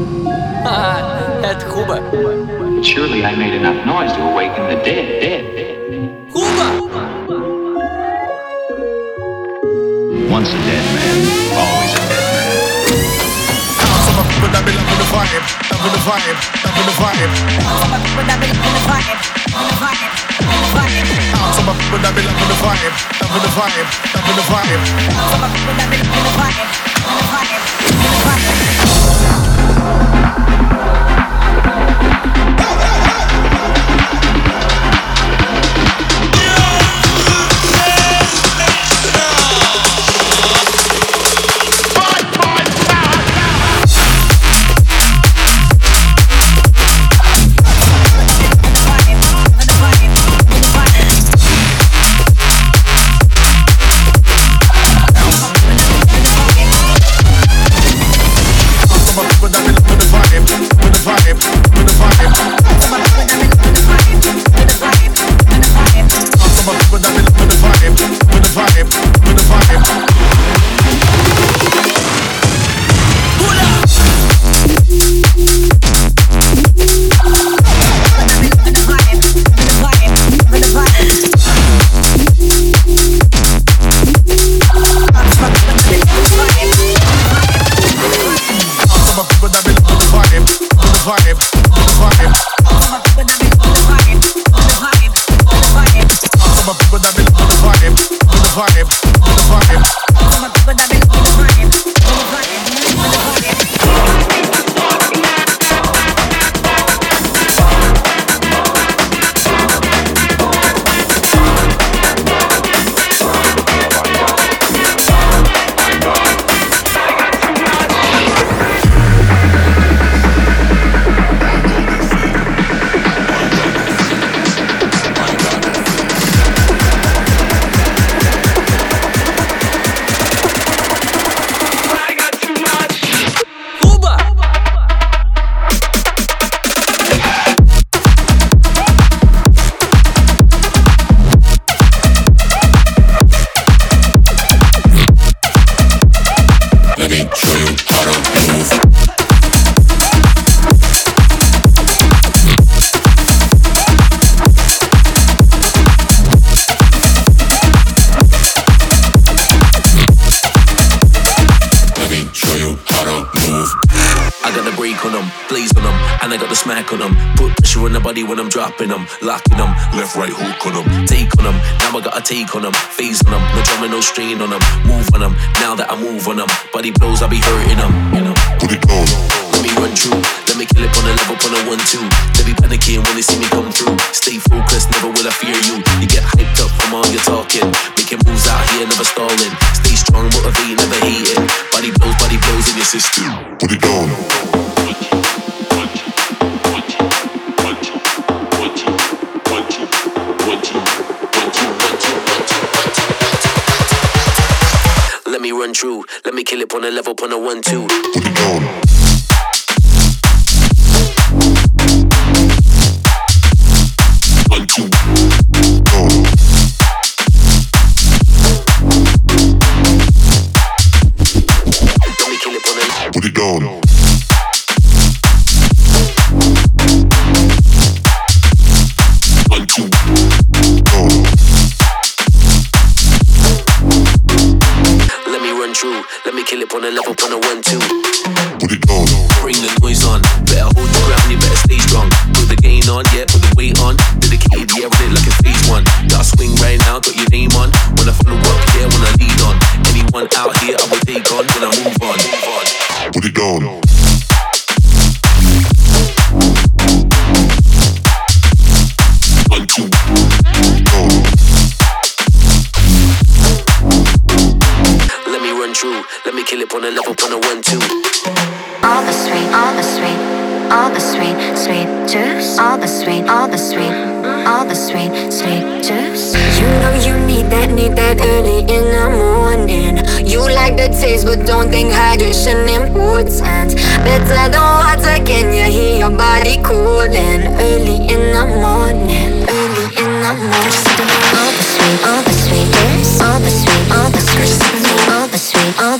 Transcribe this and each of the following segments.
That's Cuba. Surely I made enough noise to awaken the dead, dead, dead. Cuba! Once a dead man, always a dead man. Some of people that be loving the vibe, loving the vibe, loving the vibe. Some of people that be loving the vibe, loving the vibe, loving the vibe. Some of people that be the vibe, loving the vibe, loving the vibe. Some people that be loving the vibe, loving the vibe, loving the vibe. Thank you. And I got the smack on them. Put pressure on the body when I'm dropping them, locking them, left, right, hook on them, take on them. Now I got a take on them, phase on them, no drama, no strain on them, move on them. Now that I move on them, body blows, I be hurting them, you know. Put it down. Let me run through, let me kill it on a level, on a one two. They be panicking when they see me come through. Stay focused, never will I fear you. You get hyped up from all your talking, making moves out here, never stalling. Stay strong, motivate, never hating. Body blows, body blows in your system. Put it down. Me run through, let me kill it on a level, on a one two. Put it down. One, two. On a level, on a one two. all the sweet, all the sweet, all the sweet, sweet juice, all the sweet, all the sweet, all the sweet, sweet juice. You know you need that, need that early in the morning. You like the taste, but don't think hydration important. Better than water, can you hear your body cooling? Early in the morning, early in the morning. All the sweet, all the sweet juice, all the sweet, all the sweet, all the sweet, all the sweet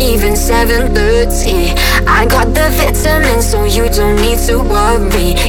even 7.30 I got the vitamin so you don't need to worry.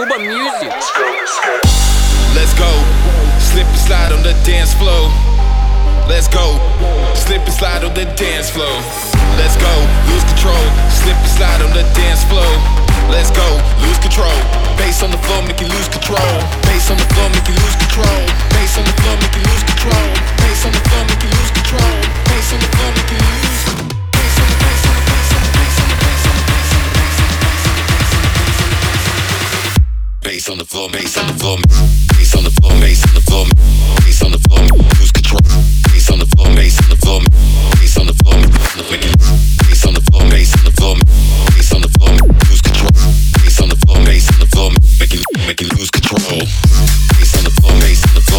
Cuba music. Let's go, let's go. Slip and slide on the dance floor. Let's go. Slip and slide on the dance floor. Let's go. Lose control. Slip and slide on the dance floor. Let's go. Lose control. Bass on the floor, make you lose control. Bass on the floor, make you lose control. Bass on the floor, make you lose control. Bass on the floor, make you lose control. Bass on the floor, make you lose. bass on the floor, bass on the floor, bass on the floor, bass on the floor, bass on the floor, lose control, bass on the floor, bass on the floor, bass on the floor, bass on the floor, bass on the floor, bass on the floor, lose control, bass on the floor, bass on the floor, make you make you lose control, bass on the floor, bass on the floor.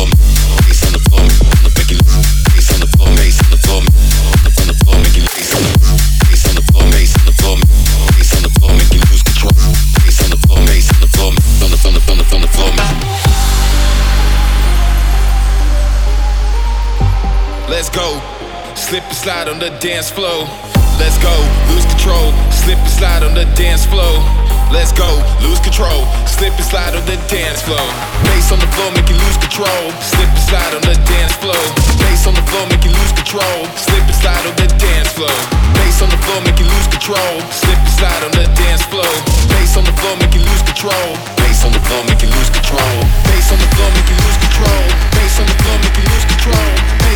on the dance floor. Let's go, lose control, slip and slide on the dance floor. Let's go, lose control, slip and slide on the dance floor. Bass on the floor, make you lose control, slip and slide on the dance floor. Bass on the floor, make you lose control, slip and slide on the dance floor. Bass on the floor, make you lose control, slip and slide on the dance floor. Bass on the floor, make you lose control. Bass on the floor, make you lose control. Bass on the floor, make you lose control. Bass on the floor, make you lose control.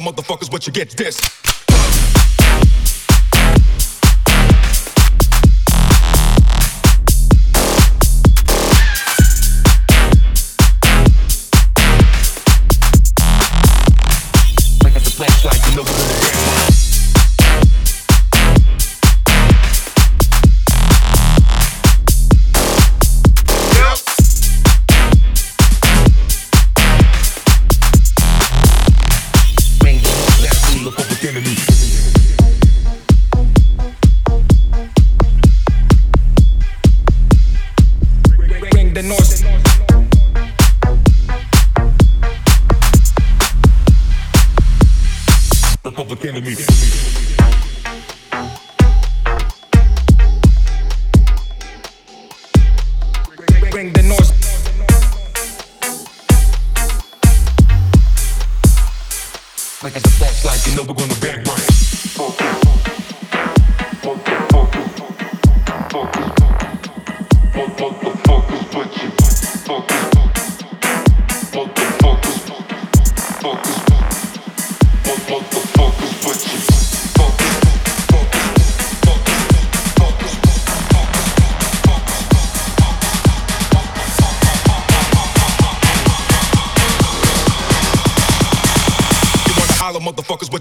motherfuckers, but you get this. Cuando, cuando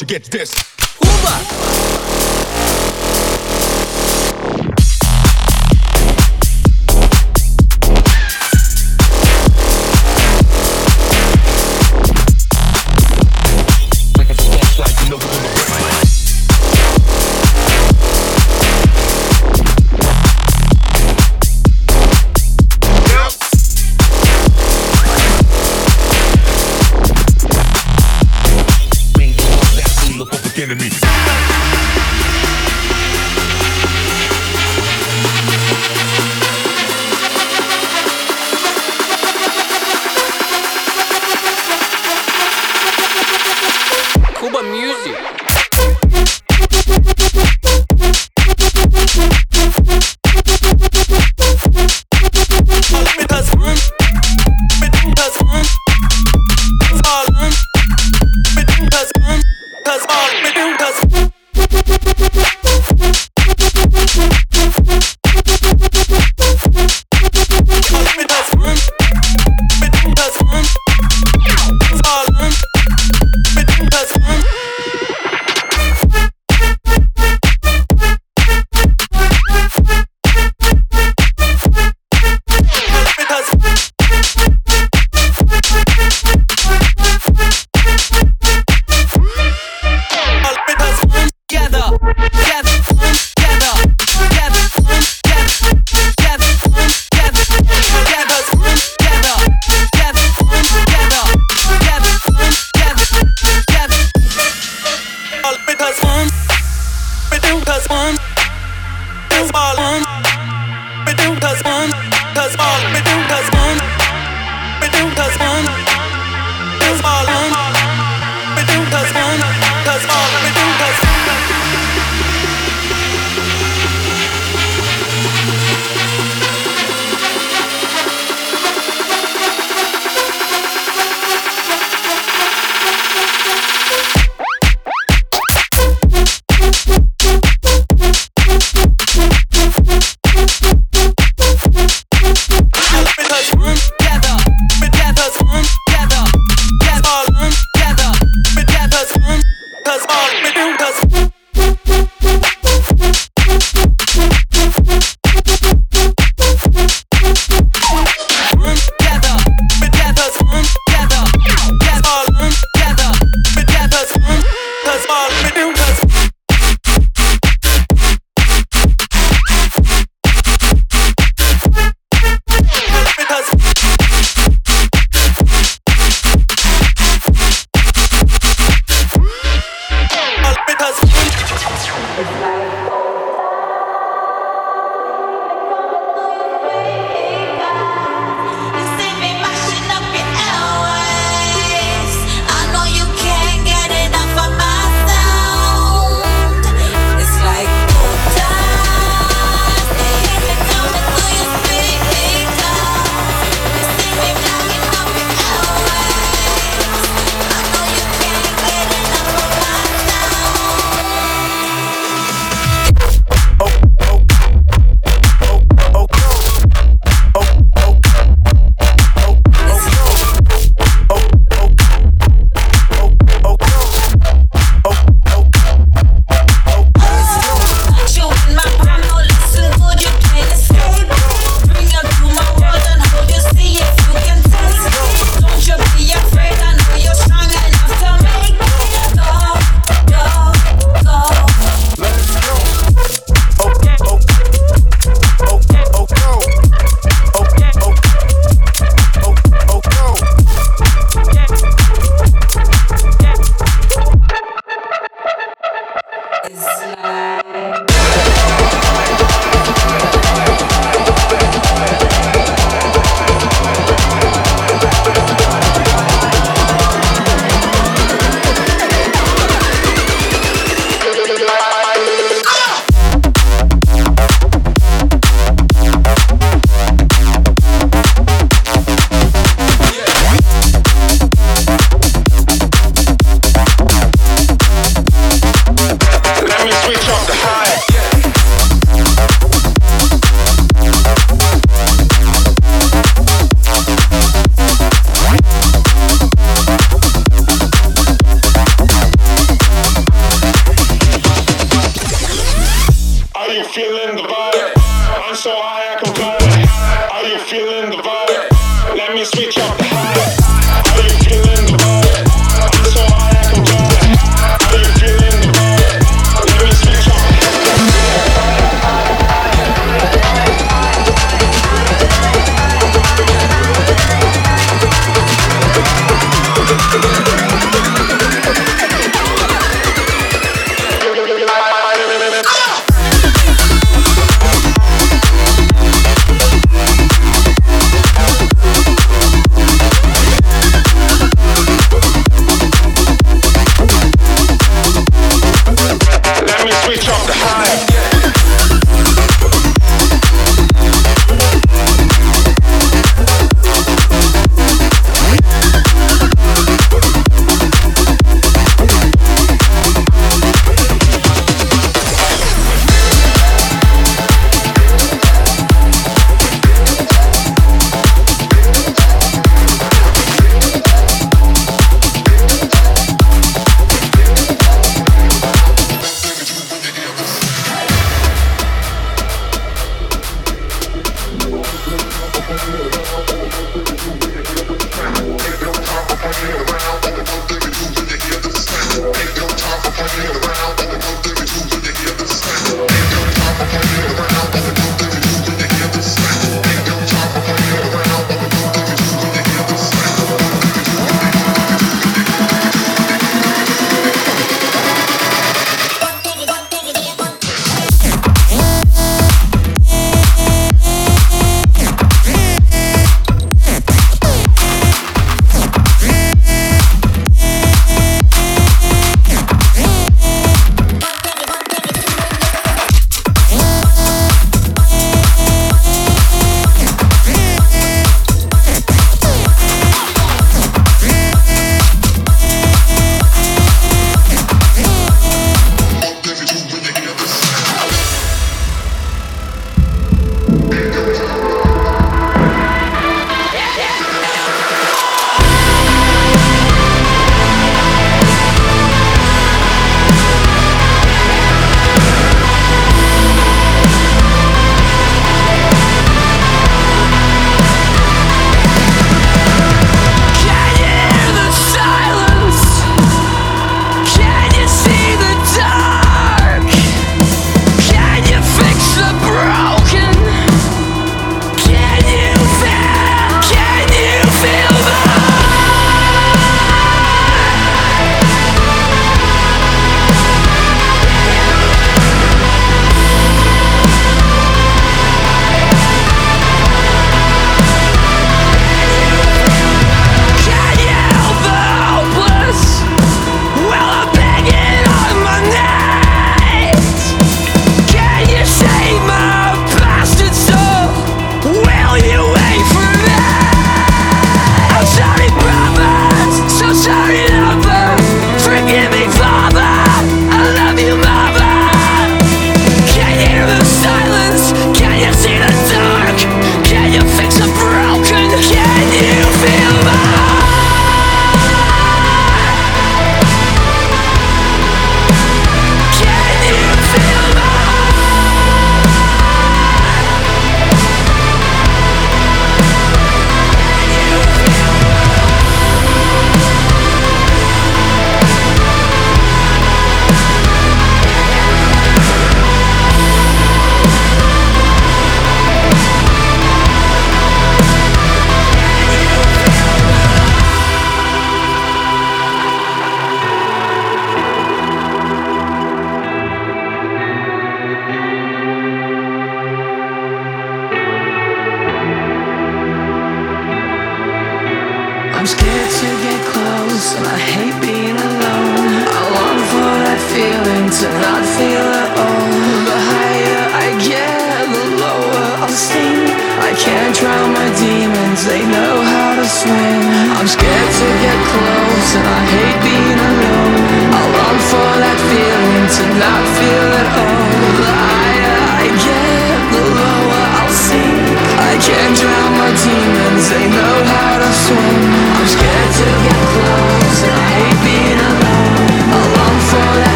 you get this.